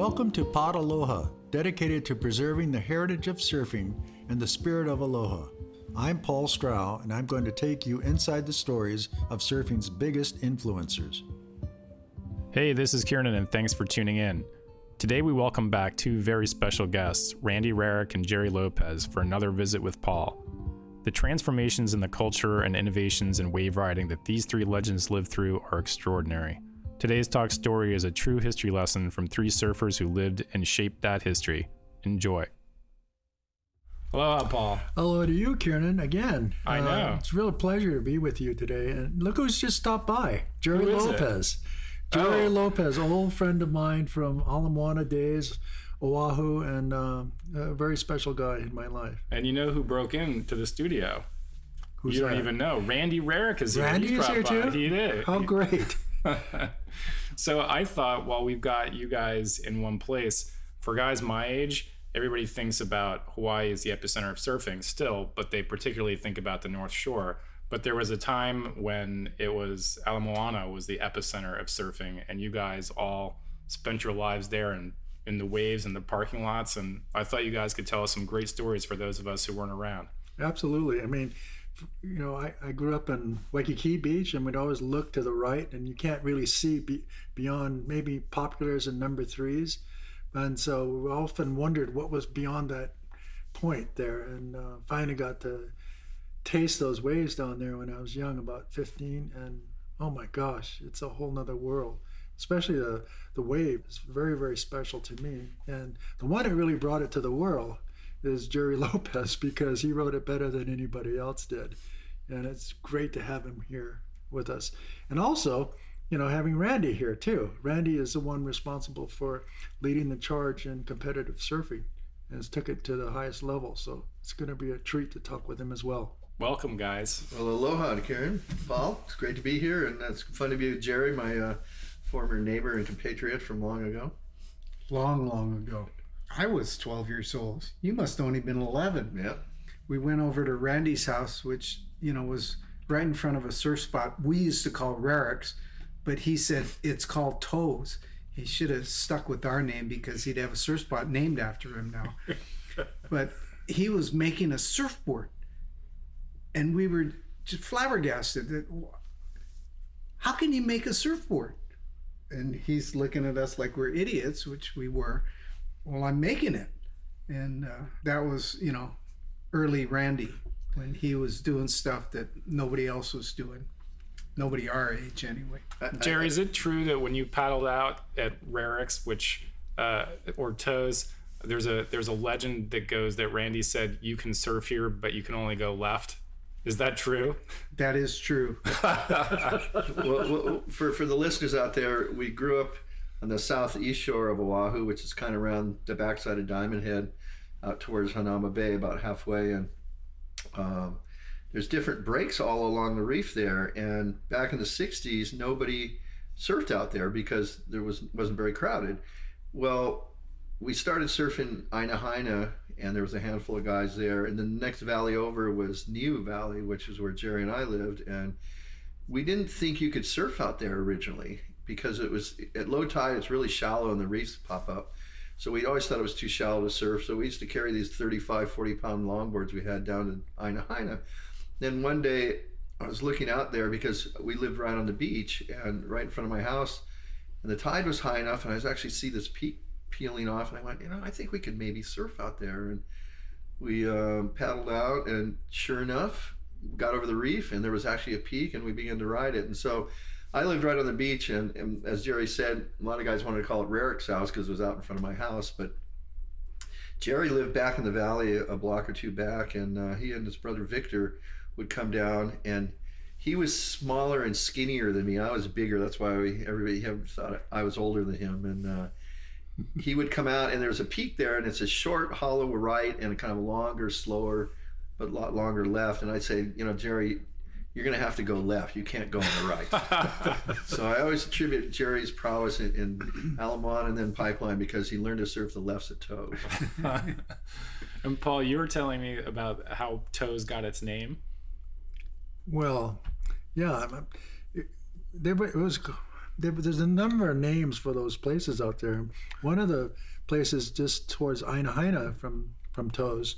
Welcome to Pod Aloha, dedicated to preserving the heritage of surfing and the spirit of aloha. I'm Paul Strauch, and I'm going to take you inside the stories of surfing's biggest influencers. Hey, this is Kieran, and thanks for tuning in. Today, we welcome back two very special guests, Randy Rarick and Gerry Lopez, for another visit with Paul. The transformations in the culture and innovations in wave riding that these three legends lived through are extraordinary. Today's talk story is a true history lesson from three surfers who lived and shaped that history. Enjoy. Hello, Paul. Hello to you, Kieran, again. I know. Uh, it's a real pleasure to be with you today. And look who's just stopped by Gerry Who is it? Lopez. Gerry Oh. Lopez, an old friend of mine from Ala Moana days, Oahu, and uh, a very special guy in my life. And you know who broke into the studio? Who's you don't that? even know. Randy Rarick is here. Randy He is here by. too? He did. How great. so I thought while we've got you guys in one place, for guys my age, everybody thinks about Hawaii as the epicenter of surfing still, but they particularly think about the North Shore. But there was a time when it was Ala Moana was the epicenter of surfing, and you guys all spent your lives there and in the waves and the parking lots. And I thought you guys could tell us some great stories for those of us who weren't around. Absolutely. I mean, you know, I, I grew up in Waikiki Beach and we'd always look to the right and you can't really see be, beyond maybe populars and number threes. And so we often wondered what was beyond that point there. And uh, finally got to taste those waves down there when I was young, about 15. And oh my gosh, it's a whole nother world. Especially the, the wave is very, very special to me. And the one that really brought it to the world is Gerry Lopez because he wrote it better than anybody else did. And it's great to have him here with us. And also, you know, having Randy here too. Randy is the one responsible for leading the charge in competitive surfing and has took it to the highest level. So it's going to be a treat to talk with him as well. Welcome, guys. Well, aloha, to Karen. Paul, it's great to be here, and it's fun to be with Gerry, my uh, former neighbor and compatriot from long ago. long, long ago. I was 12 years old. You must have only been 11. Yeah. We went over to Randy's house, which, you know, was right in front of a surf spot we used to call Rarick's, but he said it's called Toes. He should have stuck with our name because he'd have a surf spot named after him now. but he was making a surfboard, and we were just flabbergasted that how can you make a surfboard? And he's looking at us like we're idiots, which we were. Well, I'm making it. And uh, that was, you know, early Randy when he was doing stuff that nobody else was doing. Nobody our age, anyway. Gerry, is it true that when you paddled out at Rarick's, which uh, or Toes, there's a there's a legend that goes that Randy said you can surf here, but you can only go left. Is that true? That is true. well, well, for, for the listeners out there, we grew up on the southeast shore of Oahu, which is kind of around the backside of Diamond Head, out towards Hanauma Bay, about halfway. And um, there's different breaks all along the reef there. And back in the 60s, nobody surfed out there because there was wasn't very crowded. Well, we started surfing Aina Haina, and there was a handful of guys there. And the next valley over was Niu Valley, which is where Gerry and I lived. And we didn't think you could surf out there originally because it was at low tide, it's really shallow and the reefs pop up. So we always thought it was too shallow to surf. So we used to carry these 35, 40 pound longboards we had down to Aina Haina. Then one day I was looking out there because we lived right on the beach and right in front of my house. And the tide was high enough, and I was actually see this peak peeling off. And I went, you know, I think we could maybe surf out there. And we um, paddled out, and sure enough, got over the reef, and there was actually a peak, and we began to ride it. And so I lived right on the beach, and, and as Gerry said, a lot of guys wanted to call it Rarick's house because it was out in front of my house, but Gerry lived back in the valley a block or two back, and uh, he and his brother Victor would come down, and he was smaller and skinnier than me. I was bigger. That's why we, everybody thought I was older than him, and uh, he would come out, and there's a peak there, and it's a short, hollow right, and a kind of longer, slower, but a lot longer left. And I'd say, you know, Gerry, you're going to have to go left. You can't go on the right. so I always attribute Gerry's prowess in, in Alamon and then Pipeline because he learned to surf the lefts at toes. and Paul, you were telling me about how Toes got its name. Well, yeah, I'm- it, there it was there, there's a number of names for those places out there. One of the places just towards Aina Haina from from Toes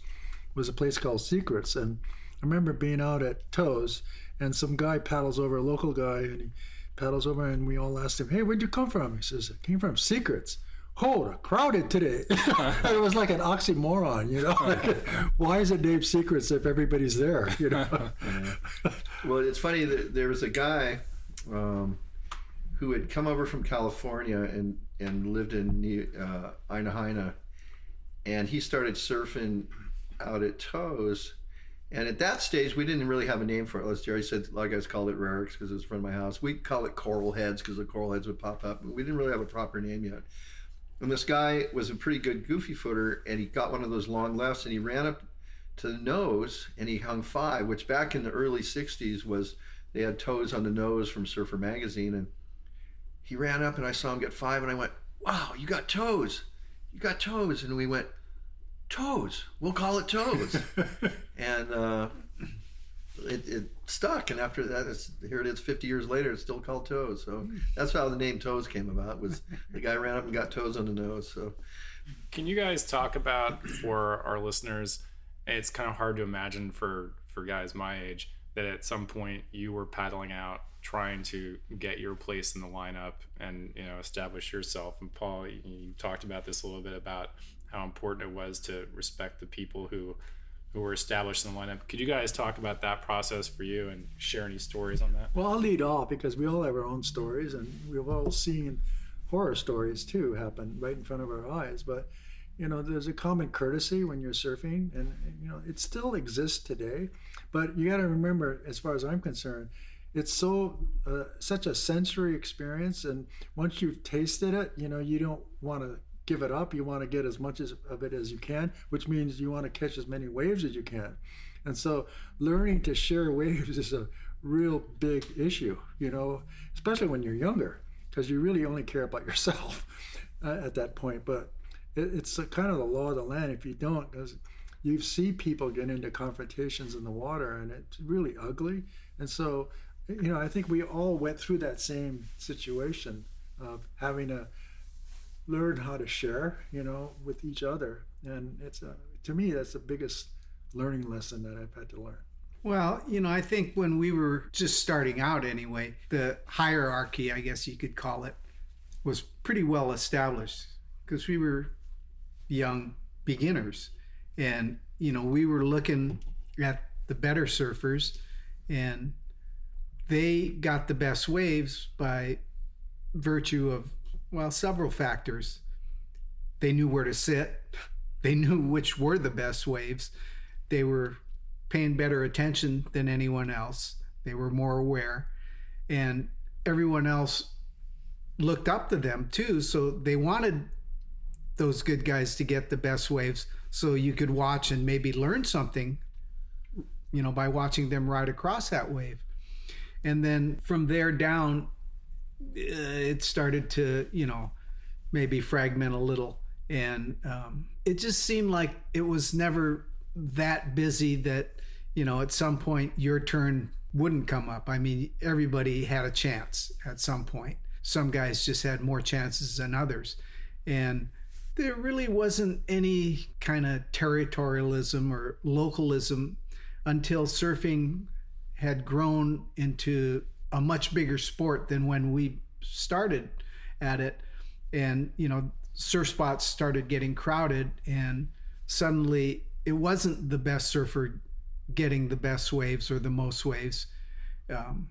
was a place called Secrets, and I remember being out at Toes, and some guy paddles over a local guy, and he paddles over, and we all asked him, "Hey, where'd you come from?" He says, "I came from Secrets." Oh, crowded today. it was like an oxymoron, you know. Like, why is it named Secrets if everybody's there? You know. well, it's funny that there was a guy um, who had come over from California and and lived in uh, Aina Haina, and he started surfing out at Toes. And at that stage, we didn't really have a name for it. As Gerry said, a lot of guys called it Rarick's because it was in front of my house. We'd call it Coral Heads because the coral heads would pop up. But we didn't really have a proper name yet. And this guy was a pretty good goofy footer, and he got one of those long lefts, and he ran up to the nose, and he hung five, which back in the early '60s was they had toes on the nose from Surfer Magazine, and he ran up, and I saw him get five, and I went, "Wow, you got toes! You got toes!" And we went, "Toes! We'll call it toes." and uh, it, it, stuck, and after that, it's, here it is. Fifty years later, it's still called toes. So that's how the name toes came about. Was the guy ran up and got toes on the nose? So, can you guys talk about for our listeners? It's kind of hard to imagine for for guys my age that at some point you were paddling out trying to get your place in the lineup and you know establish yourself and paul you, you talked about this a little bit about how important it was to respect the people who who were established in the lineup. Could you guys talk about that process for you and share any stories on that? Well, I'll lead off because we all have our own stories, and we've all seen horror stories too happen right in front of our eyes. But you know, there's a common courtesy when you're surfing, and you know, it still exists today. But you got to remember, as far as I'm concerned, it's so uh, such a sensory experience, and once you've tasted it, you know, you don't want to give it up. You want to get as much as, of it as you can, which means you want to catch as many waves as you can. And so learning to share waves is a real big issue, you know, especially when you're younger, because you really only care about yourself uh, at that point. But it, it's a, kind of the law of the land. If you don't, you see people get into confrontations in the water and it's really ugly. And so, you know, I think we all went through that same situation of having a learn how to share, you know, with each other. And it's a, to me, that's the biggest learning lesson that I've had to learn. Well, you know, I think when we were just starting out anyway, the hierarchy, I guess you could call it, was pretty well established because we were young beginners. And, you know, we were looking at the better surfers and they got the best waves by virtue of well, several factors. They knew where to sit, they knew which were the best waves, they were paying better attention than anyone else, they were more aware, and everyone else looked up to them too. So they wanted those good guys to get the best waves so you could watch and maybe learn something, you know, by watching them ride across that wave. And then from there down, it started to, you know, maybe fragment a little. And um, it just seemed like it was never that busy that, you know, at some point your turn wouldn't come up. I mean, everybody had a chance at some point. Some guys just had more chances than others. And there really wasn't any kind of territorialism or localism until surfing had grown into a much bigger sport than when we started at it. And, you know, surf spots started getting crowded, and suddenly it wasn't the best surfer getting the best waves or the most waves. Um,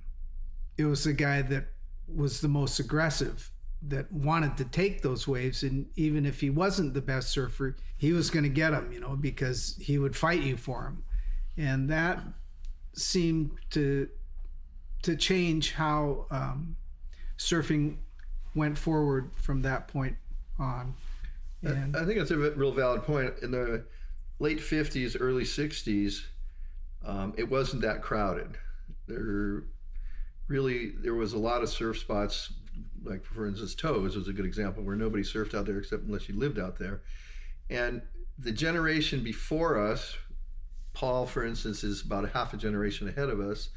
it was the guy that was the most aggressive that wanted to take those waves and even if he wasn't the best surfer he was going to get them you know because he would fight you for them and that seemed to to change how um, surfing went forward from that point on. And I think that's a real valid point. In the late 50s, early 60s, um, it wasn't that crowded. There really there was a lot of surf spots, like for instance, Toes was a good example where nobody surfed out there except unless you lived out there. And the generation before us, Paul, for instance, is about a half a generation ahead of us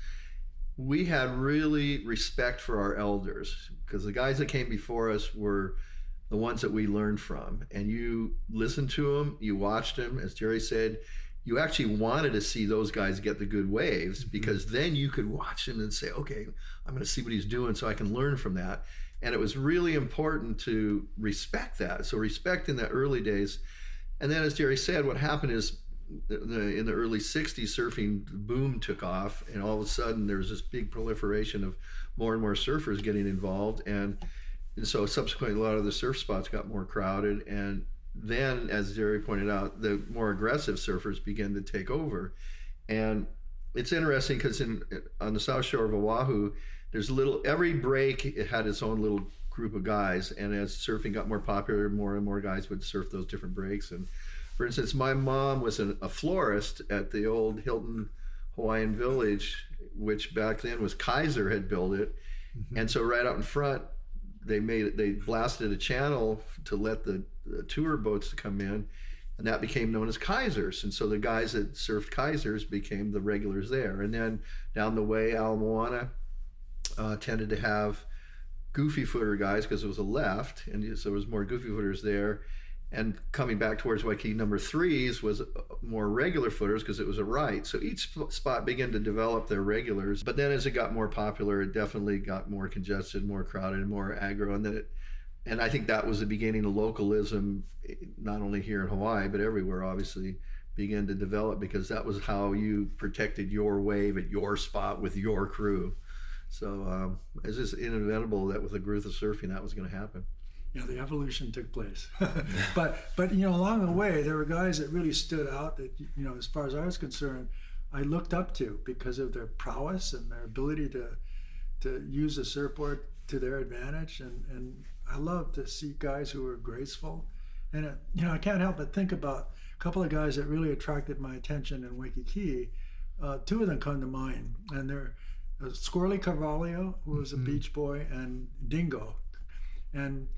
we had really respect for our elders because the guys that came before us were the ones that we learned from. And you listened to them, you watched them, as Gerry said, you actually wanted to see those guys get the good waves Mm-hmm. because then you could watch him and say, okay, I'm going to see what he's doing so I can learn from that. And it was really important to respect that. So, respect in the early days. And then, as Gerry said, what happened is the, in the early 60s, surfing boom took off. And all of a sudden, there was this big proliferation of more and more surfers getting involved. And, and so, subsequently, a lot of the surf spots got more crowded. And then, as Gerry pointed out, the more aggressive surfers began to take over. And it's interesting because in on the south shore of Oahu, there's little every break it had its own little group of guys, and as surfing got more popular, more and more guys would surf those different breaks. And for instance, my mom was an, a florist at the old Hilton Hawaiian Village, which back then was Kaiser had built it, and so right out in front, they made it. They blasted a channel to let the, the tour boats to come in, and that became known as Kaisers. And so the guys that surfed Kaisers became the regulars there. And then down the way, Ala Moana uh, tended to have goofy footer guys because it was a left, and so there was more goofy footers there. And coming back towards Waikiki number threes was more regular footers because it was a right. So each spot began to develop their regulars. But then as it got more popular, it definitely got more congested, more crowded, more aggro. And then it, and I think that was the beginning of localism, not only here in Hawaii, but everywhere, obviously, began to develop because that was how you protected your wave at your spot with your crew. So um, it's just inevitable that with the growth of surfing, that was going to happen. You know, the evolution took place. but but you know, along the way, there were guys that really stood out. That you know, as far as I was concerned, I looked up to because of their prowess and their ability to to use the surfboard to their advantage. And and I love to see guys who were graceful. And it, you know, I can't help but think about a couple of guys that really attracted my attention in Waikiki. Uh, two of them come to mind, and they're uh, Squirrely Carvalho, who was a beach boy, and Dingo. And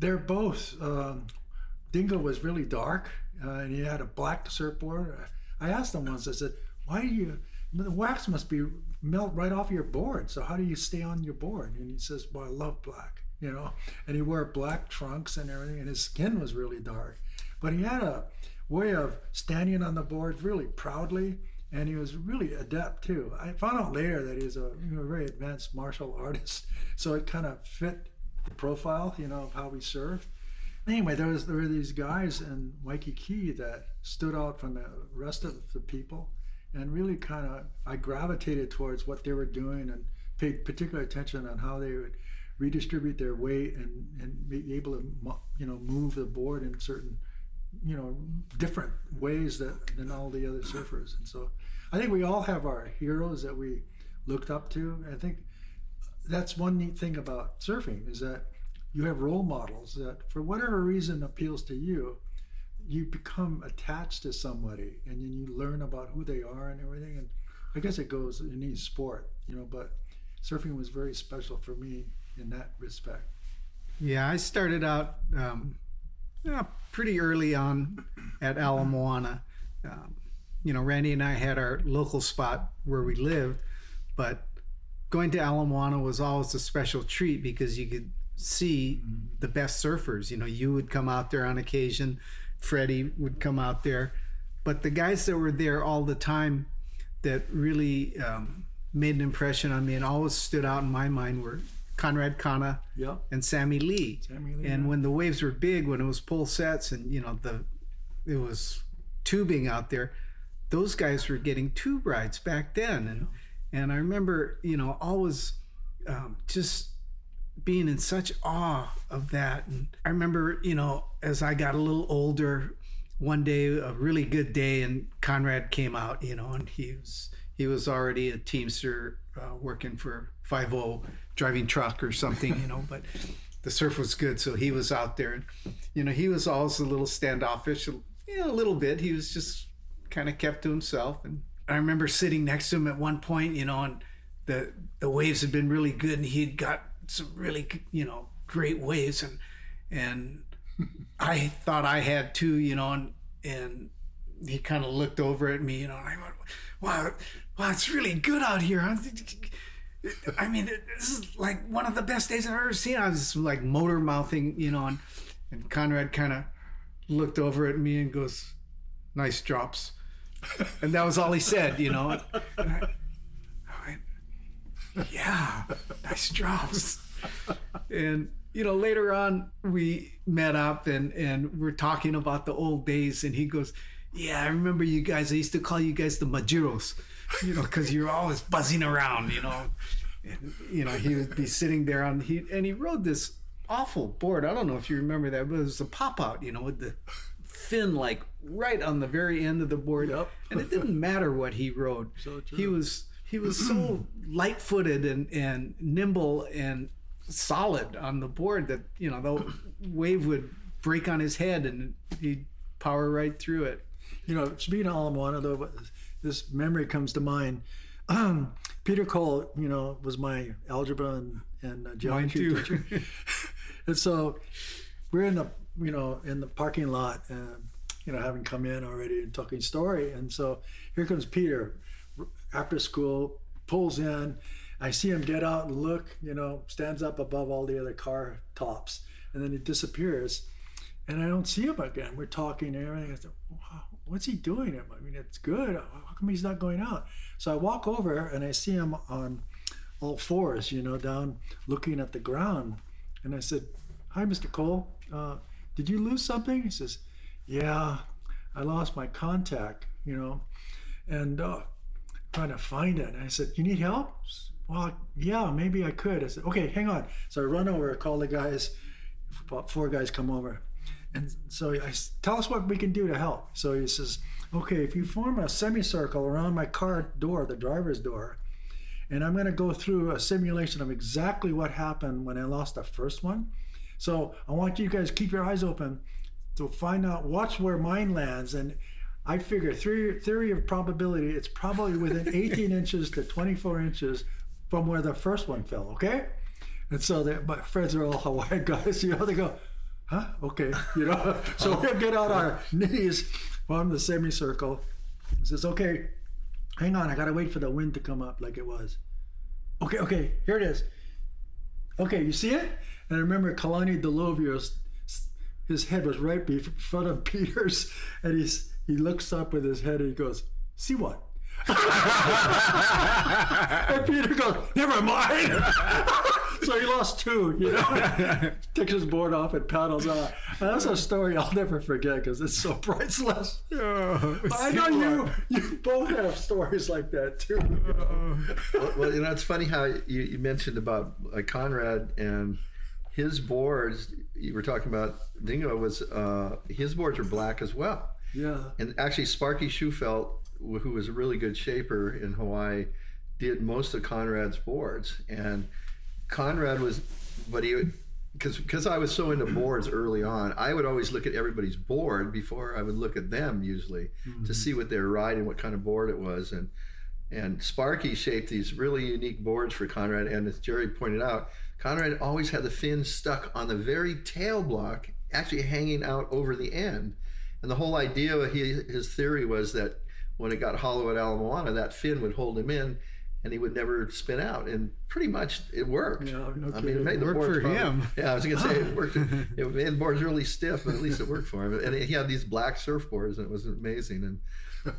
they're both. Um, Dingo was really dark, uh, and he had a black surfboard. I asked him once. I said, "Why do you? The wax must be melt right off your board. So how do you stay on your board?" And he says, "Well, I love black, you know." And he wore black trunks and everything, and his skin was really dark, but he had a way of standing on the board really proudly, and he was really adept too. I found out later that he's a very advanced martial artist, so it kind of fit the profile, you know, of how we serve. Anyway, there was there were these guys in Waikiki that stood out from the rest of the people, and really kind of I gravitated towards what they were doing and paid particular attention on how they would redistribute their weight and and be able to you know move the board in certain you know different ways that than all the other surfers. And so I think we all have our heroes that we looked up to. I think that's one neat thing about surfing is that you have role models that for whatever reason appeals to you you become attached to somebody and then you learn about who they are and everything and i guess it goes in any sport you know but surfing was very special for me in that respect Yeah, I started out um, yeah, pretty early on at Ala Moana. Um, you know, Randy and I had our local spot where we lived, but going to Ala Moana was always a special treat because you could see the best surfers. You know, you would come out there on occasion, Freddie would come out there, but the guys that were there all the time that really um, made an impression on me and always stood out in my mind were Conrad Canha yeah and Sammy Lee. Sammy Lee, and yeah. when the waves were big, when it was pull sets and you know the it was tubing out there, those guys were getting tube rides back then, and and I remember you know always um, just being in such awe of that. And I remember you know as I got a little older, one day a really good day, and Conrad came out, you know, and he was he was already a teamster uh, working for Five O driving truck or something, you know, but the surf was good, so he was out there. And, you know, he was always a little standoffish, you know, a little bit. He was just kind of kept to himself. And I remember sitting next to him at one point, you know, and the the waves had been really good, and he'd got some really, you know, great waves, and and I thought I had too, you know, and and he kind of looked over at me, you know, and I went, "Wow, wow, it's really good out here." huh?" I mean, this is like one of the best days I've ever seen. I was like motor mouthing, you know, and, and Conrad kind of looked over at me and goes, "Nice drops," and that was all he said, you know. And I, I went, "Yeah, nice drops." And you know, later on we met up and and we're talking about the old days, and he goes, "Yeah, I remember you guys. I used to call you guys the Majuros." you know, because you're always buzzing around, you know. And, you know, he would be sitting there on he and he rode this awful board. I don't know if you remember that, but it was a pop out, you know, with the fin like right on the very end of the board. Yep. And it didn't matter what he rode. So true. He was he was so light footed and, and nimble and solid on the board that, you know, the wave would break on his head and he'd power right through it. You know, speaking of Ala Moana, though, but this memory comes to mind. Um, Peter Cole, you know, was my algebra and, and uh, geometry teacher. and so we're in the, you know, in the parking lot, uh, you know, having come in already and talking story. And so here comes Peter after school, pulls in. I see him get out and look, you know, stands up above all the other car tops, and then he disappears. And I don't see him again. We're talking and everything. I said, wow, what's he doing? I mean, it's good. How come he's not going out? So I walk over and I see him on all fours, you know, down looking at the ground. And I said, Hi, Mr. Cole. Uh, did you lose something? He says, Yeah, I lost my contact, you know, and uh, trying to find it. And I said, You need help? Well, yeah, maybe I could. I said, Okay, hang on. So I run over, call the guys. About four guys come over. And so I tell us what we can do to help. So he says, okay, if you form a semicircle around my car door, the driver's door, and I'm going to go through a simulation of exactly what happened when I lost the first one. So I want you guys keep your eyes open to find out, watch where mine lands. And I figure theory, theory of probability, it's probably within 18 inches to 24 inches from where the first one fell, okay? And so my friends are all Hawaiian guys, you know, they go, huh? Okay, you know. So we get on our knees, form the semicircle. He says, okay, hang on, I gotta wait for the wind to come up like it was. Okay, okay, here it is. Okay, you see it? And I remember Kalani Delovio's, his head was right in front of Peter's, and he's he looks up with his head and he goes, see what? and Peter goes, never mind. so he lost two, you know. Takes his board off and paddles out. And that's a story I'll never forget because it's so priceless. I know you you both have stories like that too. well, well, you know, it's funny how you, you mentioned about uh, Conrad and his boards. You were talking about Dingo was uh, his boards are black as well. Yeah. And actually, Sparky Scheufele, who was a really good shaper in Hawaii, did most of Conrad's boards. And Conrad was, but he, because because I was so into boards early on, I would always look at everybody's board before I would look at them usually to see what they were riding, what kind of board it was, and and Sparky shaped these really unique boards for Conrad. And as Gerry pointed out, Conrad always had the fin stuck on the very tail block, actually hanging out over the end. And the whole idea, he, his theory was that when it got hollow at Ala Moana, that fin would hold him in and he would never spin out. And pretty much it worked. Yeah, no I mean, it kidding. made the Worked boards for probably- him. Yeah, I was going to say it worked. it made the boards really stiff, but at least it worked for him. And he had these black surfboards and it was amazing. And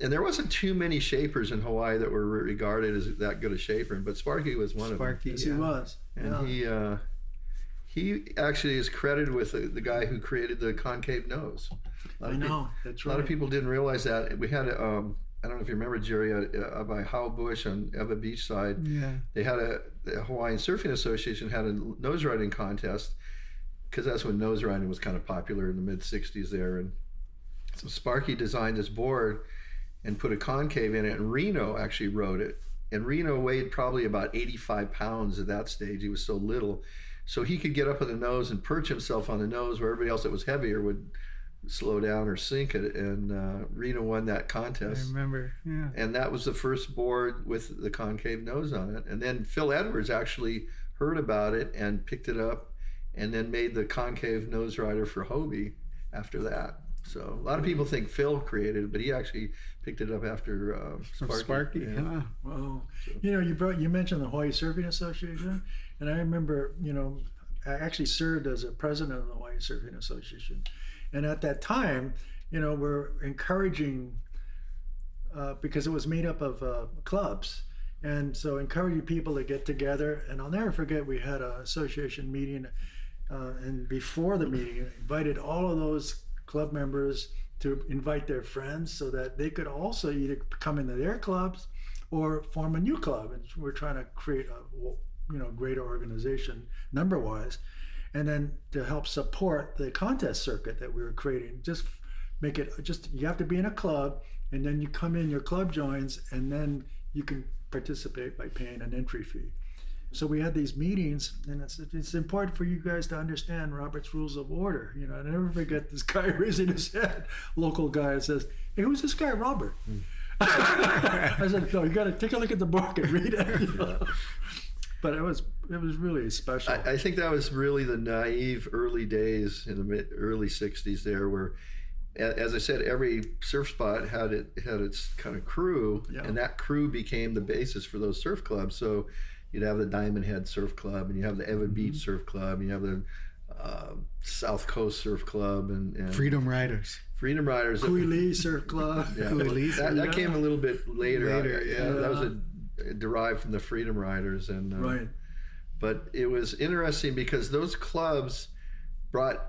and there wasn't too many shapers in Hawaii that were regarded as that good a shaper, but Sparky was one of them. Sparky, he was. them. Yeah. And he uh, he actually is credited with the, the guy who created the concave nose. I know. That's a lot of people didn't realize that. We had a, um, I don't know if you remember Gerry uh, uh, by Hau Bush on Ewa Beach side. Yeah. They had a the Hawaiian Surfing Association had a nose riding contest because that's when nose riding was kind of popular in the mid '60s there, and so Sparky designed this board and put a concave in it, and Reno actually rode it. And Reno weighed probably about 85 pounds at that stage. He was so little, so he could get up on the nose and perch himself on the nose, where everybody else that was heavier would slow down or sink it. And uh, Reno won that contest. I remember. Yeah. and that was the first board with the concave nose on it. And then Phil Edwards actually heard about it and picked it up, and then made the concave nose rider for Hobie after that. So a lot of people think Phil created it, but he actually picked it up after uh, Sparky. Sparky. Yeah. huh? Well, you know, you brought you mentioned the Hawaii Surfing Association, and I remember, you know, I actually served as a president of the Hawaii Surfing Association, and at that time, you know, we're encouraging uh, because it was made up of uh, clubs, and so encouraging people to get together. And I'll never forget we had an association meeting, uh, and before the meeting, invited all of those club members to invite their friends so that they could also either come into their clubs or form a new club. And we're trying to create a you know greater organization number wise, and then to help support the contest circuit that we were creating. Just make it just you have to be in a club, and then you come in, your club joins, and then you can participate by paying an entry fee. So we had these meetings, and it's it's important for you guys to understand Robert's Rules of Order. You know, I never forget this guy raising his head, local guy, and says, "Hey, who's this guy, Robert?" Hmm. I said, "No, you got to take a look at the book and read it." you know. But it was it was really special. I, I think that was really the naive early days in the mid, early '60s there, where, as I said, every surf spot had it had its kind of crew, Yeah. and that crew became the basis for those surf clubs. So, you'd have the Diamond Head Surf Club, and you have the Evan Beach Surf Club, and you have the uh, South Coast Surf Club, and, and Freedom Riders. Freedom Riders. Kui Lee Surf Club. Yeah, Kui that, that yeah. came a little bit later. Later, I- yeah. that was a derived from the Freedom Riders, and uh, Right. but it was interesting because those clubs brought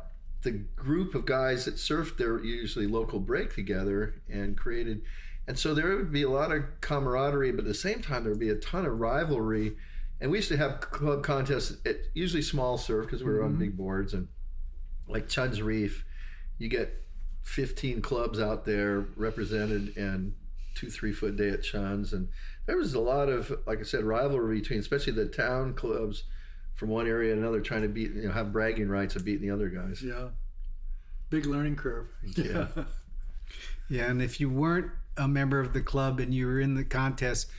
the group of guys that surfed their usually local break together and created and so there would be a lot of camaraderie but at the same time there would be a ton of rivalry and we used to have club contests at usually small surf because we were on mm-hmm. big boards and like Chun's Reef you get 15 clubs out there represented and two three foot day at Chun's and there was a lot of like I said rivalry between especially the town clubs from one area to another trying to beat you know have bragging rights of beating the other guys Yeah. Big learning curve. Yeah. Yeah, and if you weren't a member of the club and you were in the contest,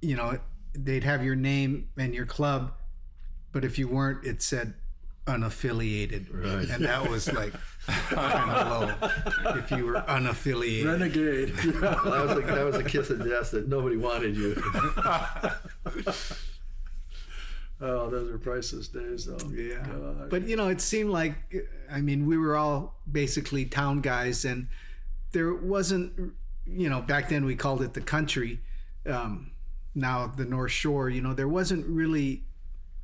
you know, they'd have your name and your club, but if you weren't, it said unaffiliated. Right. And that was like kind of low if you were unaffiliated. Renegade. Yeah. that was like that was a kiss of death that nobody wanted you Oh, those were priceless days, though. Yeah. God. But you know, it seemed like I mean, we were all basically town guys and there wasn't you know, back then we called it the country. Um, now the North Shore, you know, there wasn't really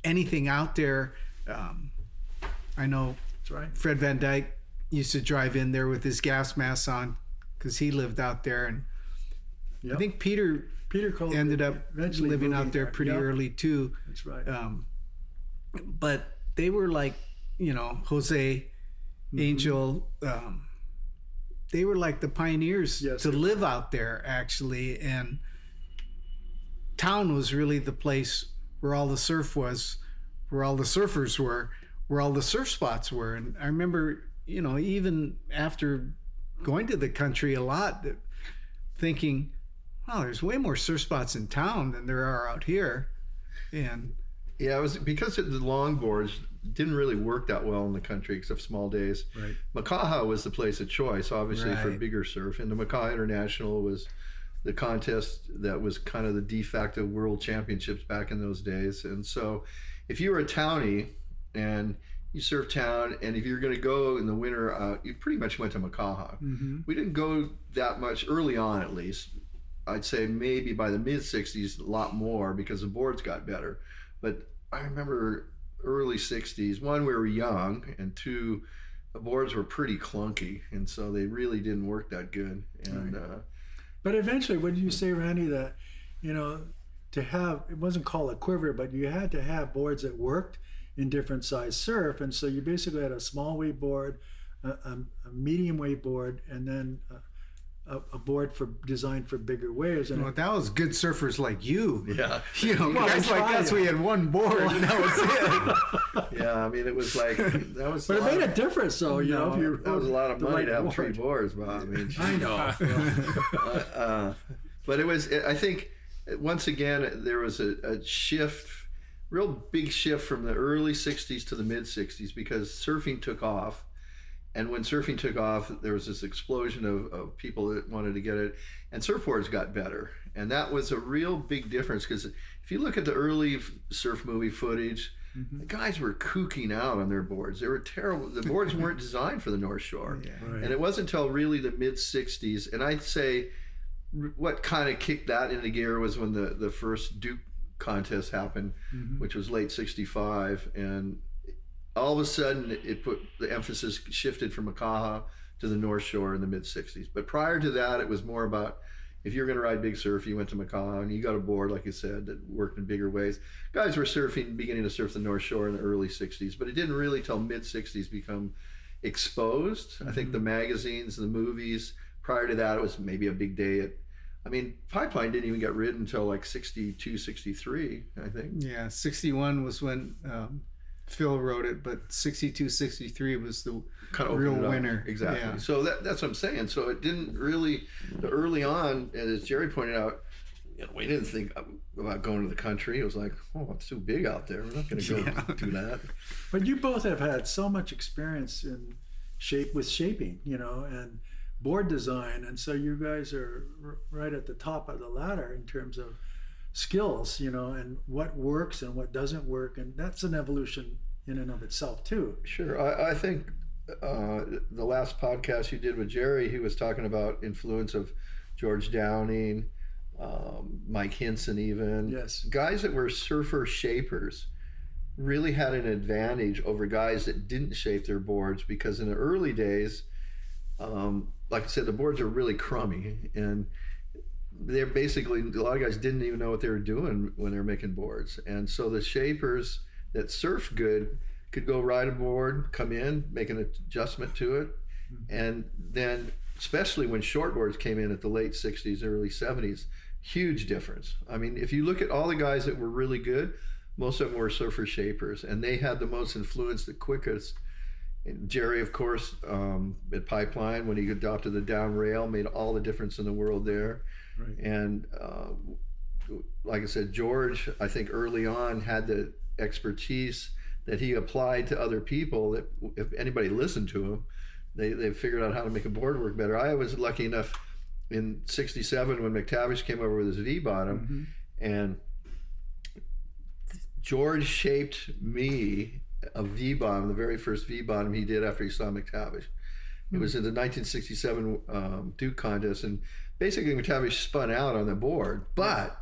anything out there. Um, I know That's right. Fred Van Dyke used to drive in there with his gas mask on because he lived out there, and Yep. I think Peter Peter Cole ended up eventually living out there there. pretty Yep. early too. That's right. Um, but they were like, you know, Jose, Mm-hmm. Angel. Um, they were like the pioneers Yes, to live out there, actually. And town was really the place where all the surf was, where all the surfers were, where all the surf spots were. And I remember, you know, even after going to the country a lot, thinking, wow, there's way more surf spots in town than there are out here. And yeah it was because of the longboards didn't really work that well in the country except small days Right. Makaha was the place of choice, obviously, for bigger surf. And the Makaha International was the contest that was kind of the de facto world championships back in those days. And so if you were a townie and you surf town, and if you're going to go in the winter, uh, you pretty much went to Makaha. We didn't go that much early on, at least. I'd say maybe by the mid 60s, a lot more because the boards got better. But I remember early 60s, one, we were young, and two, the boards were pretty clunky. And so they really didn't work that good. And uh, But eventually, would you say, Randy, that you know, to have it wasn't called a quiver, but you had to have boards that worked in different size surf, and so you basically had a small wave board, a, a, medium wave board, and then uh, a, a, a board for designed for bigger waves. And well, that was good surfers like you. yeah. You know, Well, guys like us, we had one board, and that was it. Yeah. I mean, it was like, that was, but it made of- a difference, though. You know, if you that was a lot of money right to have board. three boards, Bob. I mean, I know. uh, uh, but it was i think once again there was a, a shift real big shift from the early 60s to the mid 60s because surfing took off And when surfing took off, there was this explosion of, of people that wanted to get it, and surfboards got better. And that was a real big difference because if you look at the early surf movie footage, mm-hmm. the guys were kooking out on their boards. They were terrible. The boards weren't designed for the North Shore. Yeah. Right. And it wasn't until really the mid 60s, and I'd say what kind of kicked that into gear was when the, the first Duke contest happened, mm-hmm. which was late 65. And all of a sudden it put the emphasis shifted from Makaha to the North Shore in the mid 60s. But prior to that, it was more about if you're going to ride big surf, you went to Makaha and you got a board, like you said, that worked in bigger ways. Guys were surfing, beginning to surf the North Shore in the early 60s, but it didn't really till mid 60s become exposed. Mm-hmm. I think the mm-hmm. magazines, the movies, prior to that, it was maybe a big day at I mean, Pipeline didn't even get rid until like 62, 63, I think. Yeah, 61 was when um, Phil wrote it, but 62, 63 was the kind of real winner. Exactly. Yeah. So that, that's what I'm saying. So it didn't really, early on, as Gerry pointed out, you know, we didn't think about going to the country. It was like, oh, it's too big out there. We're not going to go yeah. do that. But you both have had so much experience in shape with shaping, you know, and board design, and so you guys are r- right at the top of the ladder in terms of skills, you know, and what works and what doesn't work, and that's an evolution in and of itself too. Sure, I, I think uh, the last podcast you did with Gerry, he was talking about influence of George Downing, um, Mike Hynson, even. Yes, guys that were surfer shapers really had an advantage over guys that didn't shape their boards because in the early days, um, like I said, the boards are really crummy and they're basically a lot of guys didn't even know what they were doing when they were making boards, and so the shapers that surf good could go ride a board, come in, make an adjustment to it, mm-hmm. and then especially when shortboards came in at the late 60s, early 70s, huge difference. I mean, if you look at all the guys that were really good, most of them were surfer shapers, and they had the most influence, the quickest. And Gerry, of course, um, at Pipeline, when he adopted the down rail, made all the difference in the world there. Right. And uh, like I said, George, I think early on had the expertise that he applied to other people that if anybody listened to him, they, they figured out how to make a board work better. I was lucky enough in 67 when McTavish came over with his V bottom mm-hmm. and George shaped me a V bottom, the very first V bottom he did after he saw McTavish. It was in the 1967 um, Duke contest, and basically McTavish spun out on the board, but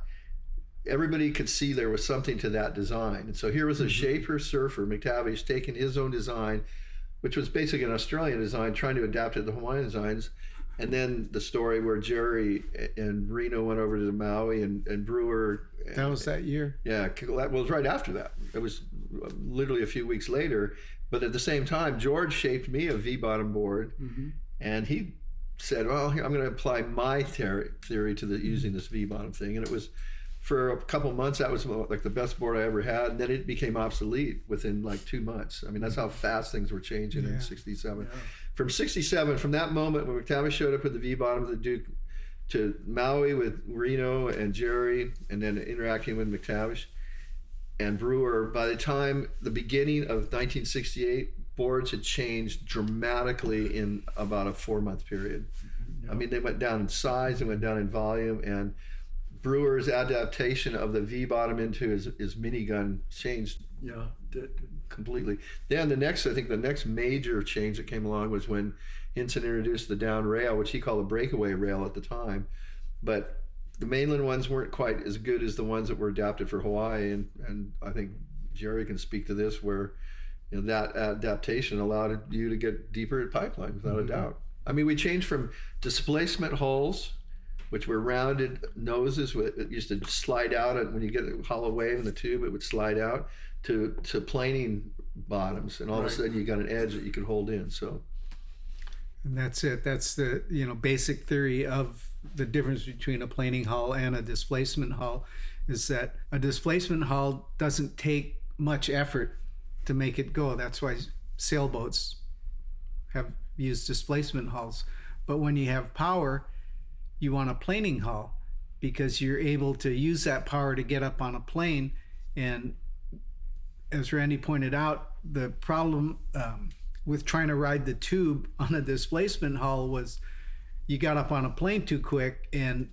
everybody could see there was something to that design. And so here was a mm-hmm. shaper surfer, McTavish, taking his own design, which was basically an Australian design, trying to adapt it to Hawaiian designs. And then the story where Gerry and Reno went over to Maui and, and Brewer. That was that year. Yeah, that was right after that. It was literally a few weeks later. But at the same time, George shaped me a V bottom board, mm-hmm. and he said, "Well, I'm going to apply my theory to the using this V bottom thing," and it was for a couple months that was like the best board I ever had. And then it became obsolete within like two months. I mean, that's how fast things were changing yeah. in '67. Yeah. From '67, from that moment when McTavish showed up with the V bottom of the Duke to Maui with Reno and Gerry, and then interacting with McTavish and Brewer. By the time the beginning of 1968, boards had changed dramatically in about a four month period. I mean, they went down in size, they went down in volume, and Brewer's adaptation of the V bottom into his, his minigun changed yeah completely. Then the next, I think the next major change that came along was when Hynson introduced the down rail, which he called a breakaway rail at the time. But the mainland ones weren't quite as good as the ones that were adapted for Hawaii, and, and I think Gerry can speak to this, where you know, that adaptation allowed you to get deeper at pipeline without mm-hmm. a doubt. I mean, we changed from displacement hulls which were rounded noses. It used to slide out, and when you get a hollow wave in the tube, it would slide out to to planing bottoms, and all right. of a sudden you got an edge that you could hold in. So, and that's it. That's the you know basic theory of the difference between a planing hull and a displacement hull, is that a displacement hull doesn't take much effort to make it go. That's why sailboats have used displacement hulls. But when you have power, you want a planing hull because you're able to use that power to get up on a plane. And as Randy pointed out, the problem um, with trying to ride the tube on a displacement hull was you got up on a plane too quick and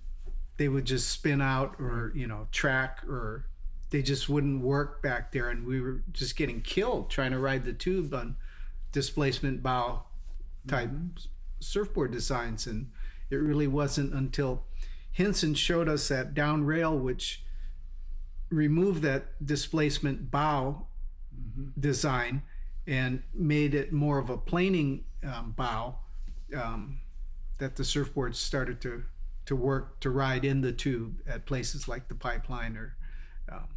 they would just spin out or you know track or they just wouldn't work back there. And we were just getting killed trying to ride the tube on displacement bow type surfboard designs. And it really wasn't until Hynson showed us that down rail which removed that displacement bow design and made it more of a planing um, bow um, that the surfboards started to to work to ride in the tube at places like the pipeline or um,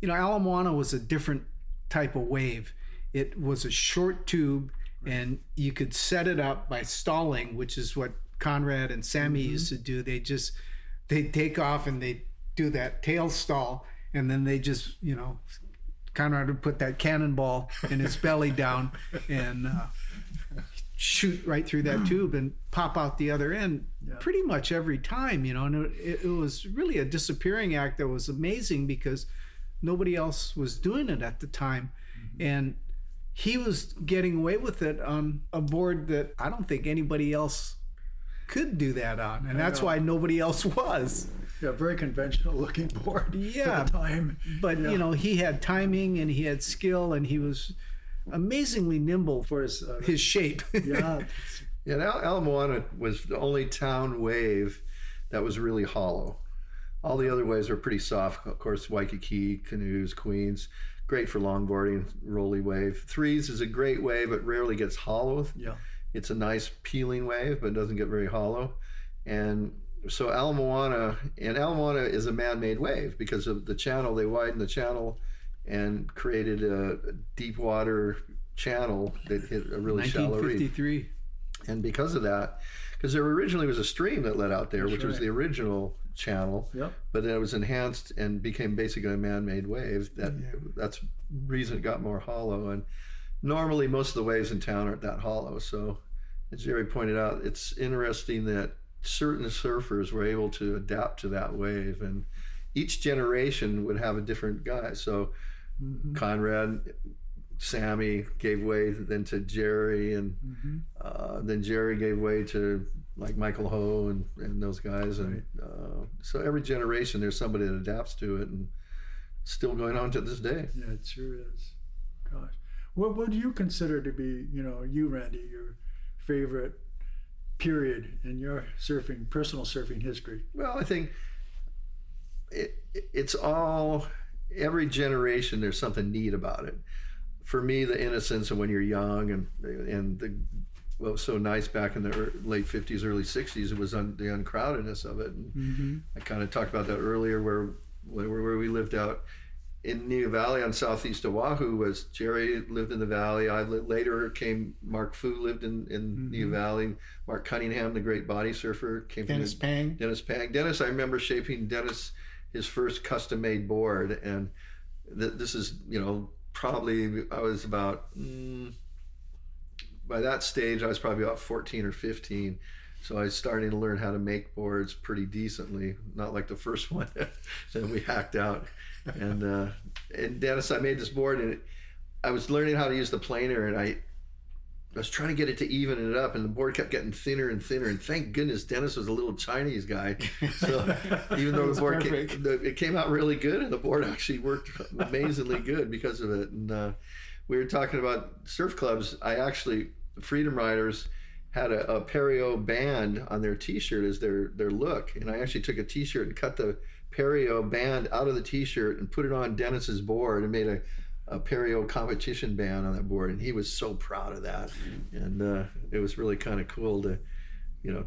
you know Ala Moana was a different type of wave. It was a short tube and you could set it up by stalling which is what conrad and sammy used to do. They just they take off and they do that tail stall and then they just you know conrad would put that cannonball in his belly down and uh, shoot right through that hmm. tube and pop out the other end pretty much every time you know and it, it was really a disappearing act that was amazing because nobody else was doing it at the time. Mm-hmm. And he was getting away with it on a board that i don't think anybody else could do that on and that's why nobody else was. Yeah, very conventional looking board Yeah. time. but you know he had timing and he had skill and he was amazingly nimble for his, uh, his shape yeah, Yeah, Al- Moana was the only town wave that was really hollow. All the other waves were pretty soft. Of course, Waikiki, canoes, Queens, great for longboarding, rolly wave. Threes is a great wave, but rarely gets hollow. yeah, It's a nice peeling wave, but doesn't get very hollow. And so Ala Moana, and Ala Moana is a man-made wave because of the channel. They widen the channel and created a deep water channel that hit a really shallow reef1953 and because of that because there originally was a stream that led out there That's which was the original channel Yep. but then it was enhanced and became basically a man-made wave that Yeah. that's reason it got more hollow and normally most of the waves in town aren't that hollow. So as Gerry pointed out it's interesting that certain surfers were able to adapt to that wave and each generation would have a different guy. So Mhm. conrad sammy gave way then to Gerry and Mhm. uh, then Gerry gave way to like Michael Ho and, and those guys, and uh, so every generation there's somebody that adapts to it, and still going on to this day. yeah, it sure is. Gosh, what what do you consider to be, you know, you Randy, your favorite period in your surfing, personal surfing history? Well, I think it, it's all every generation. There's something neat about it. For me, the innocence of when you're young and and the what was so nice back in the late 50s, early 60s, it was un, the uncrowdedness of it. And Mm-hmm. I kind of talked about that earlier, where where, where we lived out in Niu Valley on southeast Oahu. Was Gerry lived in the valley? I li- later came. Mark Foo lived in in Niu Valley. Mark Cunningham, the great body surfer, came dennis from pang Dennis Pang. Dennis, I remember shaping Dennis his first custom made board, and th- this is you know probably I was about. Mm, by that stage, I was probably about 14 or 15. So I was starting to learn how to make boards pretty decently, not like the first one that we hacked out. And uh, and Dennis, I made this board, and it, I was learning how to use the planer, and I I was trying to get it to even it up, and the board kept getting thinner and thinner. And thank goodness Dennis was a little Chinese guy, so even though the board came, the, it came out really good, and the board actually worked amazingly good because of it. And uh, we were talking about surf clubs. I actually Freedom Riders had a, a Perio band on their T-shirt as their their look, and I actually took a T-shirt and cut the Perio band out of the T-shirt and put it on Dennis's board and made a a Perio competition band on that board, and he was so proud of that. And uh, it was really kind of cool to, you know,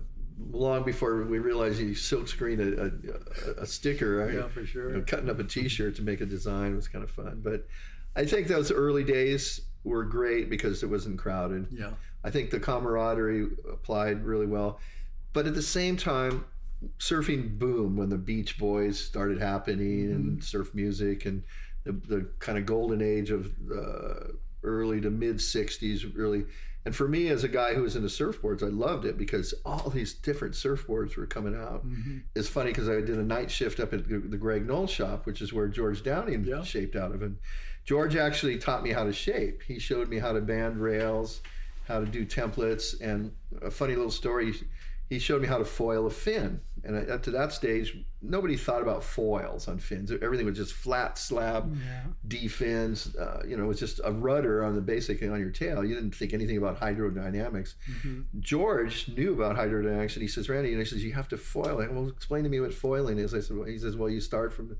long before we realized you silk screen a, a, a sticker, right? Yeah, for sure. You know, cutting up a T-shirt to make a design was kind of fun. But I think those early days were great because it wasn't crowded. Yeah. I think the camaraderie applied really well. But at the same time, surfing boomed when the Beach Boys started happening and surf music and the, the kind of golden age of uh, early to mid 60s really And for me, as a guy who was into surfboards, I loved it because all these different surfboards were coming out. Mm-hmm. It's funny because I did a night shift up at the the Greg Noll shop, which is where George Downing Yeah. shaped out of. And George actually taught me how to shape. He showed me how to band rails, how to do templates, and a funny little story. He showed me how to foil a fin. And up to that stage, nobody thought about foils on fins. Everything was just flat slab Yeah. D fins. Uh, you know, it was just a rudder on the basic on your tail. You didn't think anything about hydrodynamics. George knew about hydrodynamics, and he says, Randy, and he says, you have to foil it. Well, explain to me what foiling is. I said, well, he says, well, you start from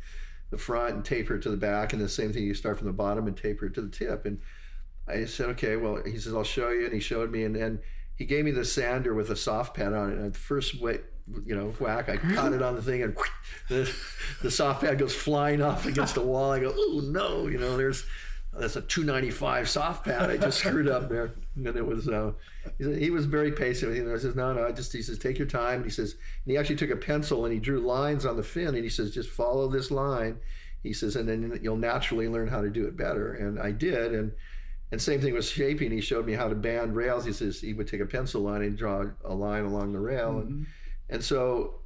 the front and taper it to the back, and the same thing, you start from the bottom and taper it to the tip. And I said, okay, well, he says, I'll show you. And he showed me, and then he gave me the sander with a soft pad on it. And the first wet, you know, whack, I caught it on the thing, and the, the soft pad goes flying off against the wall. I go, oh no, you know, there's that's a 295 soft pad. I just screwed up there, and it was. Uh, he was very patient. You know, I says, no, no, I just. He says, take your time. And he says, and he actually took a pencil and he drew lines on the fin, and he says, just follow this line. He says, and then you'll naturally learn how to do it better. And I did, and and same thing with shaping. He showed me how to band rails. He says he would take a pencil line and draw a line along the rail, and and so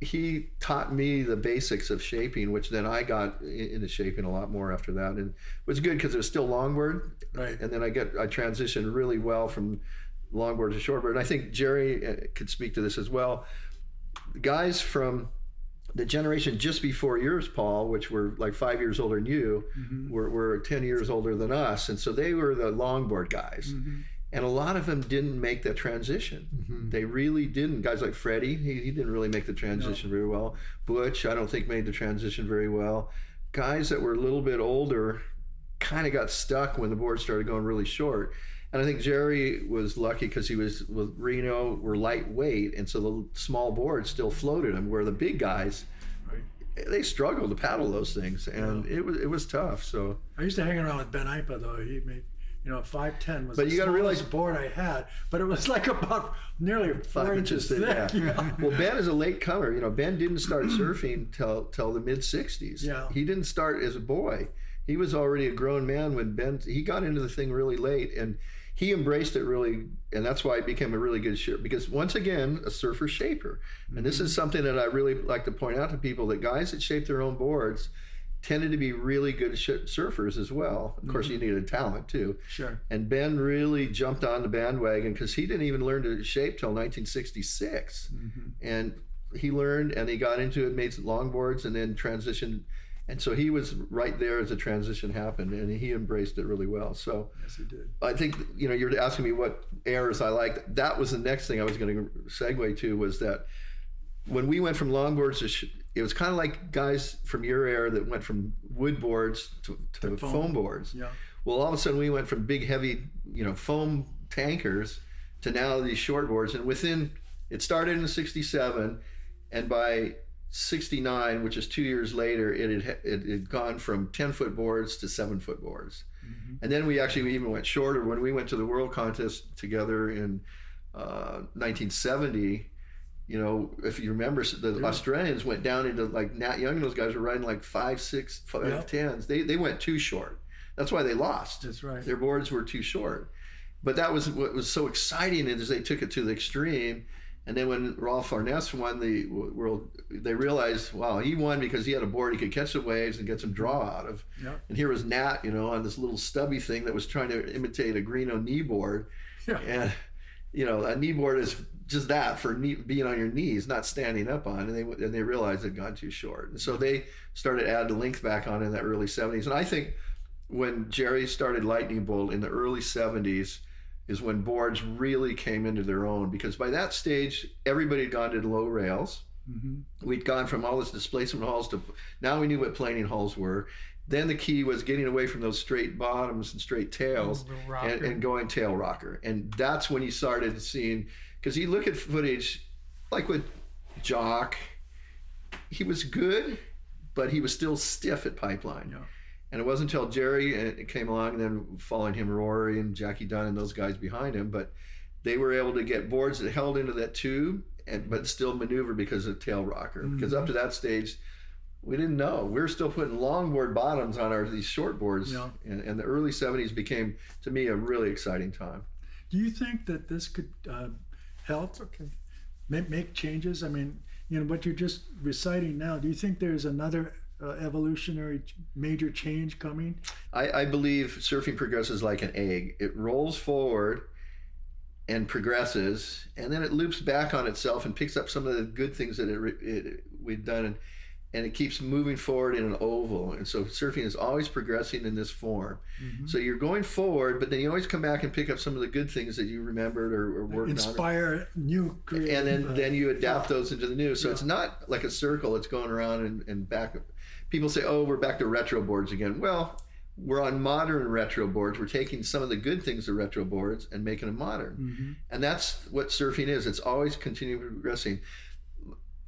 he taught me the basics of shaping, which then I got into shaping a lot more after that, and it was good because it was still longboard, Right. and then I get I transitioned really well from longboard to shortboard. And I think Gerry uh, could speak to this as well. Guys from the generation just before yours, Paul, which were like five years older than you, mm-hmm. were, were 10 years older than us. And so they were the longboard guys. Mm-hmm. And a lot of them didn't make that transition. Mm-hmm. They really didn't. Guys like Freddie, he, he didn't really make the transition very well. Butch, I don't think made the transition very well. Guys that were a little bit older kind of got stuck when the board started going really short. And I think Gerry was lucky because he was with Reno were lightweight, and so the small boards still floated him. Where the big guys, they struggled to paddle those things, and it was it was tough. So I used to hang around with Ben Aipa though. He made, you know, five ten was But the you gotta smallest realize- board I had, but it was like about nearly four Five inches thick. yeah. Yeah. Well, Ben is a late comer. You know, Ben didn't start surfing till till the mid '60s. Yeah. He didn't start as a boy. He was already a grown man when Ben. He got into the thing really late, and he embraced it really, and that's why he became a really good surfer. Because once again, a surfer shaper, and this mm-hmm. is something that I really like to point out to people that guys that shape their own boards tended to be really good sh- surfers as well. Of course, mm-hmm. you needed talent too. Sure. And Ben really jumped on the bandwagon because he didn't even learn to shape till 1966. Mm-hmm. And he learned and he got into it, made some longboards, and then transitioned. And so he was right there as the transition happened, and he embraced it really well. So Yes, he did. I think you know you're asking me what errors I liked. That was the next thing I was going to segue to was that when we went from longboards to sh- it was kind of like guys from your era that went from wood boards to, to, foam. foam boards. Yeah. Well, all of a sudden we went from big, heavy, you know, foam tankers to now these short boards. And within, it started in '67, and by '69, which is two years later, it had it had gone from 10 foot boards to seven foot boards. And then we actually even went shorter when we went to the World Contest together in uh, 1970. You know, if you remember, the Australians went down into like Nat Young and those guys were riding like five, six, five Yeah. tens. They they went too short. That's why they lost. That's right. Their boards were too short. But that was what was so exciting is they took it to the extreme. And then when Rolf Aurness won the world, they realized, wow, he won because he had a board he could catch the waves and get some draw out of. Yeah. And here was Nat, you know, on this little stubby thing that was trying to imitate a Greenough knee board. Yeah. And, you know, a knee board is just that for knee, being on your knees, not standing up on. And they and they realized it had gone too short. And so they started adding length back on in the early 70s. And I think when Gerry started Lightning Bolt in the early 70s is when boards really came into their own because by that stage, everybody had gone to low rails mm-hmm. we'd gone from all this displacement hulls to now we knew what planing hulls were. Then the key was getting away from those straight bottoms and straight tails and, and going tail rocker. And that's when you started seeing, because you look at footage like with Jock, he was good, but he was still stiff at pipeline. Yeah. And it wasn't until Gerry uh, came along and then following him, Rory and Jackie Dunn and those guys behind him, but they were able to get boards that held into that tube and but still maneuver because of tail rocker. Because up to that stage, we didn't know. We were still putting longboard bottoms on our these short boards. Yeah. And, and the early 70s became, to me, a really exciting time. Do you think that this could uh, help okay. make, make changes? I mean, you know, what you're just reciting now, do you think there's another uh, evolutionary major change coming? I, I believe surfing progresses like an egg. It rolls forward and progresses, and then it loops back on itself and picks up some of the good things that it, it we've done, and, and it keeps moving forward in an oval. And so surfing is always progressing in this form. Mm-hmm. So you're going forward, but then you always come back and pick up some of the good things that you remembered or, or worked Inspire on. new creative, And then, uh, then you adapt those into the new. So yeah. it's not like a circle, it's going around and, and back. People say, oh, we're back to retro boards again. Well, we're on modern retro boards. We're taking some of the good things of retro boards and making them modern. Mm-hmm. And that's what surfing is. It's always continuing progressing.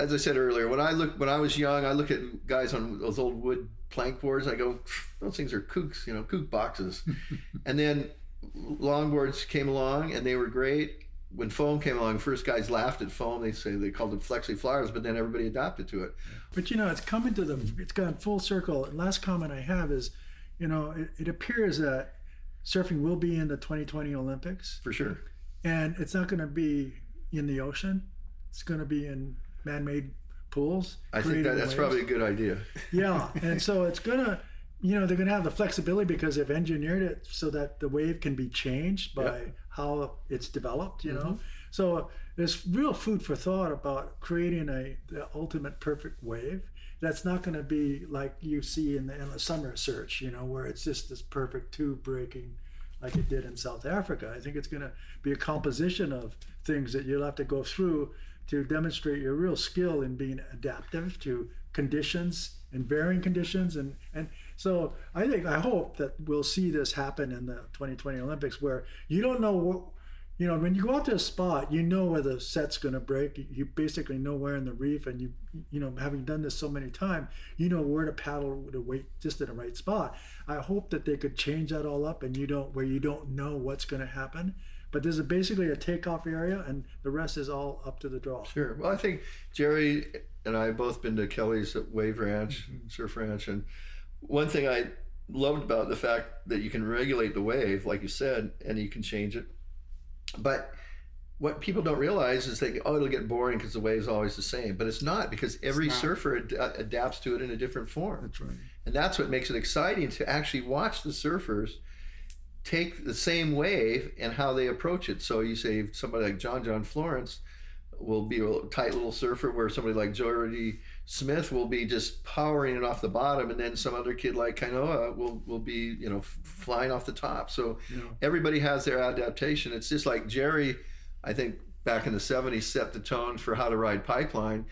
As I said earlier, when I look when I was young, I look at guys on those old wood plank boards. I go, those things are kooks, you know, kook boxes. and then longboards came along and they were great. When foam came along, first guys laughed at foam. They say they called it flexi flyers, but then everybody adapted to it. But you know, it's coming to them. it's gone full circle. And last comment I have is you know, it, it appears that surfing will be in the 2020 Olympics. For sure. And it's not going to be in the ocean. It's going to be in man-made pools. I think that, that's waves. probably a good idea. yeah, and so it's going to, you know, they're going to have the flexibility because they've engineered it so that the wave can be changed by yep. How it's developed. You mm-hmm. know, so there's real food for thought about creating a the ultimate perfect wave that's not going to be like you see in the, in the summer search, you know, where it's just this perfect tube breaking like it did in South Africa. I think it's going to be a composition of things that you'll have to go through to demonstrate your real skill in being adaptive to conditions and varying conditions and and so I think I hope that we'll see this happen in the 2020 Olympics where you don't know what you know, when you go out to a spot, you know where the set's going to break. You basically know where in the reef, and you, you know, having done this so many times, you know where to paddle to wait just in the right spot. I hope that they could change that all up, and you don't where you don't know what's going to happen. But there's a, basically a takeoff area, and the rest is all up to the draw. Sure. Well, I think Gerry and I have both been to Kelly's at Wave Ranch, mm-hmm. Surf Ranch, and one thing I loved about the fact that you can regulate the wave, like you said, and you can change it. But what people don't realize is that oh it'll get boring because the wave's always the same. But it's not because every not. surfer ad- uh, adapts to it in a different form. That's right. And that's what makes it exciting to actually watch the surfers take the same wave and how they approach it. So you say somebody like john john florence will be a tight little surfer where somebody like Jordy Smith will be just powering it off the bottom and then some other kid like Kainoa will, will be you know flying off the top so yeah. everybody has their adaptation it's just like Gerry I think back in the 70s set the tone for how to ride pipeline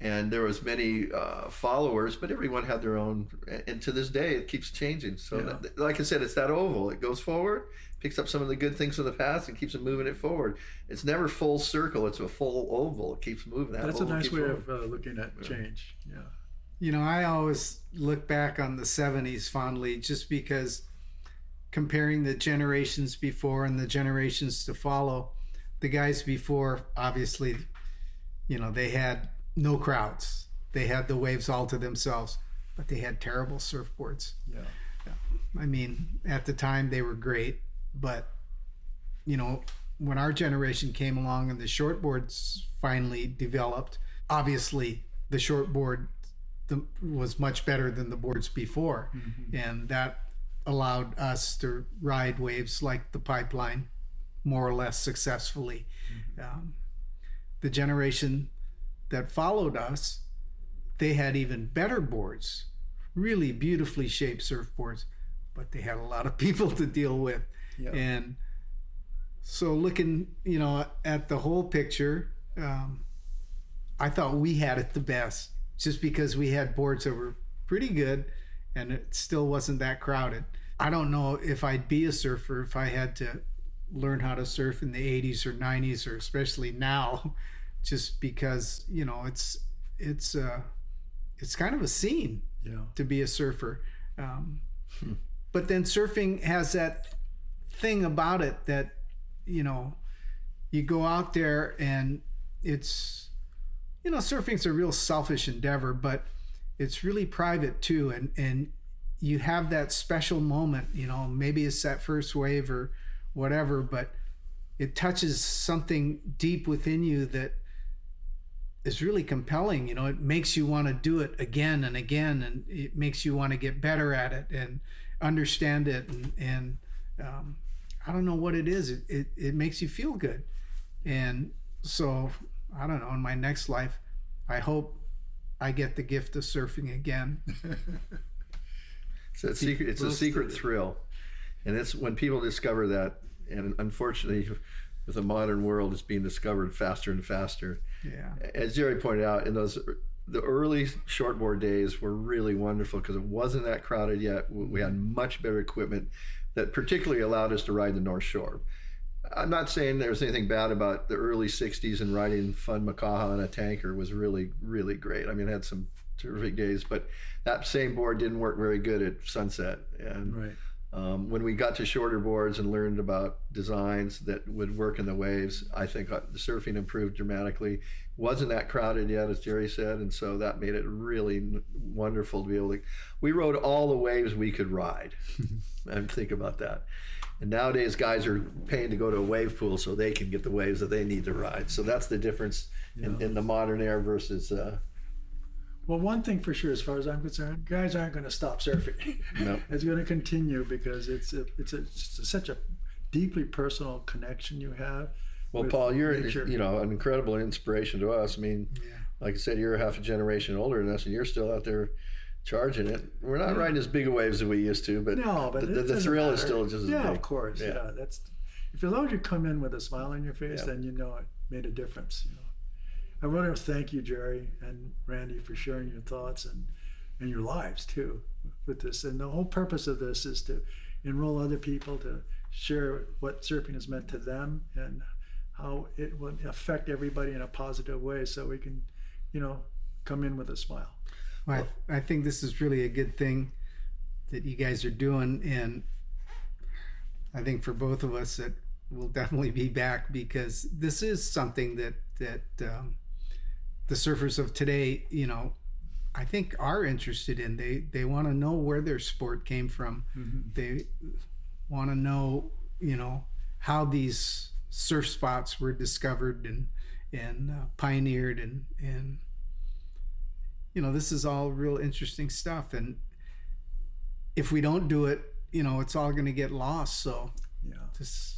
and there was many uh, followers but everyone had their own and to this day it keeps changing so yeah. that, like I said it's that oval it goes forward picks up some of the good things from the past and keeps it moving it forward. It's never full circle; it's a full oval. It keeps moving. That That's a nice way of uh, looking at change. Yeah. You know, I always look back on the '70s fondly, just because comparing the generations before and the generations to follow, the guys before, obviously, you know, they had no crowds. They had the waves all to themselves, but they had terrible surfboards. Yeah. I mean, at the time they were great, but you know, when our generation came along and the shortboards finally developed, obviously the shortboard was much better than the boards before, mm-hmm. and that allowed us to ride waves like the pipeline more or less successfully. Mm-hmm. Um, the generation that followed us, they had even better boards, really beautifully shaped surfboards, but they had a lot of people to deal with. And so looking, you know, at the whole picture, um, I thought we had it the best just because we had boards that were pretty good and it still wasn't that crowded. I don't know if I'd be a surfer if I had to learn how to surf in the 80s or 90s or especially now just because, you know, it's it's uh it's kind of a scene yeah. to be a surfer. Um, hmm. But then surfing has that thing about it that you know you go out there and it's you know surfing's a real selfish endeavor but it's really private too and and you have that special moment you know maybe it's that first wave or whatever but it touches something deep within you that is really compelling. You know, it makes you want to do it again and again, and it makes you want to get better at it and understand it. And, and um, I don't know what it is. It, it, it makes you feel good. And so, I don't know, in my next life, I hope I get the gift of surfing again. it's a secret, it's a secret thrill. And it's when people discover that, and unfortunately, with the modern world, it's being discovered faster and faster. Yeah. As Gerry pointed out, in those the early shortboard days were really wonderful because it wasn't that crowded yet. We had much better equipment that particularly allowed us to ride the North Shore. I'm not saying there's anything bad about the early 60s and riding Fun Makaha on a tanker was really, really great. I mean, I had some terrific days, but that same board didn't work very good at Sunset. And Right. Um, when we got to shorter boards and learned about designs that would work in the waves, I think uh, the surfing improved dramatically. Wasn't that crowded yet, as Gerry said, and so that made it really wonderful to be able to. We rode all the waves we could ride, and think about that. And nowadays, guys are paying to go to a wave pool so they can get the waves that they need to ride. So that's the difference in, in the modern era versus. Uh, Well, one thing for sure, as far as I'm concerned, guys aren't going to stop surfing. No. it's going to continue because it's a, it's, a, it's such a deeply personal connection you have. Well, Paul, you're nature. you know an incredible inspiration to us. I mean, Yeah. like I said, you're half a generation older than us, and you're still out there charging it. We're not riding as big a waves as we used to, but No, but the, the, thrill is still just as yeah, big. of course. Yeah. Yeah. that's if as long as you come in with a smile on your face, Yeah. then you know it made a difference. You know, I want to thank you, Gerry and Randy, for sharing your thoughts and and your lives too with this. And the whole purpose of this is to enroll other people to share what surfing has meant to them and how it will affect everybody in a positive way, so we can, you know, come in with a smile. Well, I, I think this is really a good thing that you guys are doing, and I think for both of us that we'll definitely be back because this is something that that um, the surfers of today, you know, I think are interested in. They they want to know where their sport came from. They want to know, you know, how these surf spots were discovered and and uh, pioneered and and you know this is all real interesting stuff and if we don't do it you know it's all going to get lost so Yeah. this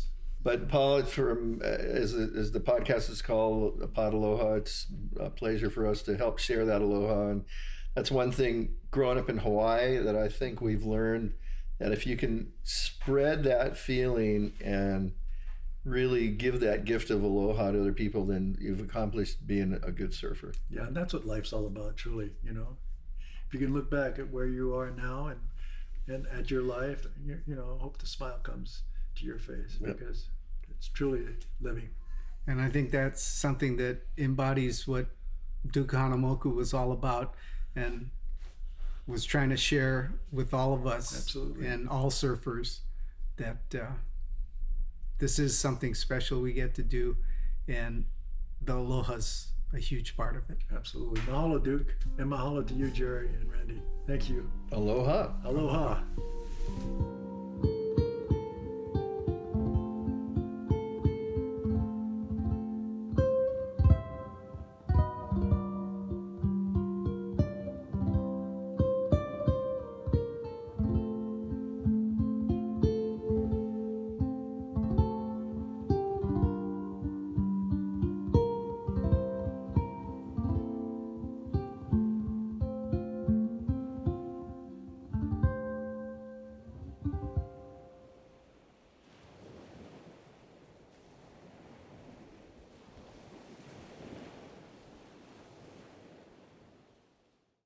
But Paul, from uh, as, as the podcast is called a Pod Aloha, it's a pleasure for us to help share that aloha, and that's one thing growing up in Hawaii that I think we've learned that if you can spread that feeling and really give that gift of aloha to other people, then you've accomplished being a good surfer. Yeah, and that's what life's all about, truly. You know, if you can look back at where you are now and and at your life, you, you know, hope the smile comes to your face Yep. because it's truly living. and i think that's something that embodies what duke Kahanamoku was all about and was trying to share with all of us Absolutely. and all surfers that uh, this is something special we get to do and the aloha's a huge part of it Absolutely. Mahalo, Duke, and mahalo to you, Gerry and Randy. Thank you. Aloha. Aloha.